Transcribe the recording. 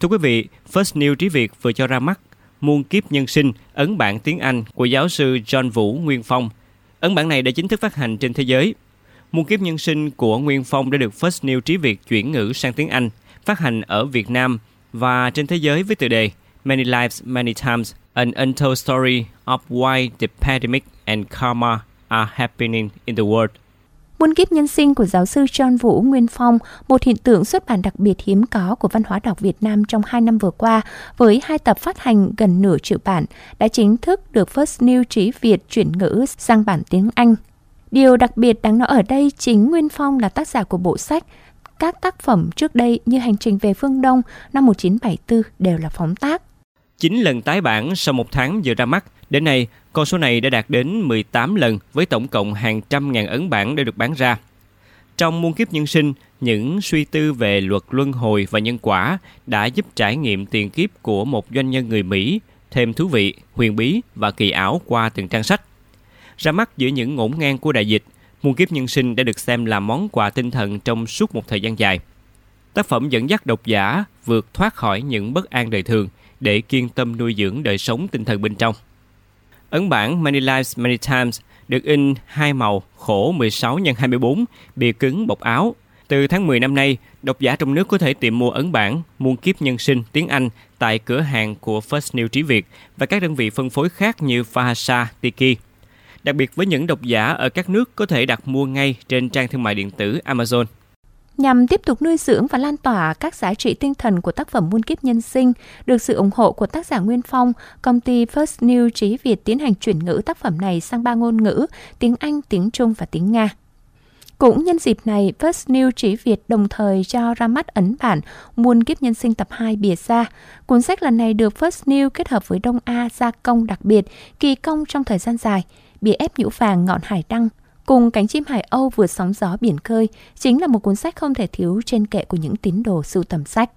Thưa quý vị, First New Trí Việt vừa cho ra mắt Muôn kiếp nhân sinh, ấn bản tiếng Anh của giáo sư John Vũ Nguyên Phong. Ấn bản này đã chính thức phát hành trên thế giới. Muôn kiếp nhân sinh của Nguyên Phong đã được First New Trí Việt chuyển ngữ sang tiếng Anh, phát hành ở Việt Nam và trên thế giới với tựa đề Many Lives, Many Times, An Untold Story of Why the Pandemic and Karma are Happening in the World. Muôn kiếp nhân sinh của giáo sư John Vũ Nguyên Phong, một hiện tượng xuất bản đặc biệt hiếm có của văn hóa đọc Việt Nam trong hai năm vừa qua, với hai tập phát hành gần nửa triệu bản, đã chính thức được First New Trí Việt chuyển ngữ sang bản tiếng Anh. Điều đặc biệt đáng nói ở đây chính Nguyên Phong là tác giả của bộ sách. Các tác phẩm trước đây như Hành trình về phương Đông năm 1974 đều là phóng tác. 9 lần tái bản sau một tháng vừa ra mắt, đến nay con số này đã đạt đến 18 lần với tổng cộng hàng trăm ngàn ấn bản đã được bán ra. Trong muôn kiếp nhân sinh, những suy tư về luật luân hồi và nhân quả đã giúp trải nghiệm tiền kiếp của một doanh nhân người Mỹ thêm thú vị, huyền bí và kỳ ảo qua từng trang sách. Ra mắt giữa những ngổn ngang của đại dịch, muôn kiếp nhân sinh đã được xem là món quà tinh thần trong suốt một thời gian dài. Tác phẩm dẫn dắt độc giả vượt thoát khỏi những bất an đời thường để kiên tâm nuôi dưỡng đời sống tinh thần bên trong. Ấn bản Many Lives Many Times được in hai màu khổ 16 x 24, bìa cứng bọc áo. Từ tháng 10 năm nay, độc giả trong nước có thể tìm mua ấn bản Muôn kiếp nhân sinh tiếng Anh tại cửa hàng của First New Trí Việt và các đơn vị phân phối khác như Fahasa, Tiki. Đặc biệt với những độc giả ở các nước có thể đặt mua ngay trên trang thương mại điện tử Amazon. Nhằm tiếp tục nuôi dưỡng và lan tỏa các giá trị tinh thần của tác phẩm Muôn kiếp nhân sinh, được sự ủng hộ của tác giả Nguyên Phong, công ty First New Trí Việt tiến hành chuyển ngữ tác phẩm này sang ba ngôn ngữ, tiếng Anh, tiếng Trung và tiếng Nga. Cũng nhân dịp này, First New Trí Việt đồng thời cho ra mắt ấn bản Muôn kiếp nhân sinh tập 2 bìa ra. Cuốn sách lần này được First New kết hợp với Đông A gia công đặc biệt, kỳ công trong thời gian dài, bìa ép nhũ vàng ngọn hải đăng, cùng cánh chim hải âu vượt sóng gió biển khơi chính là một cuốn sách không thể thiếu trên kệ của những tín đồ sưu tầm sách.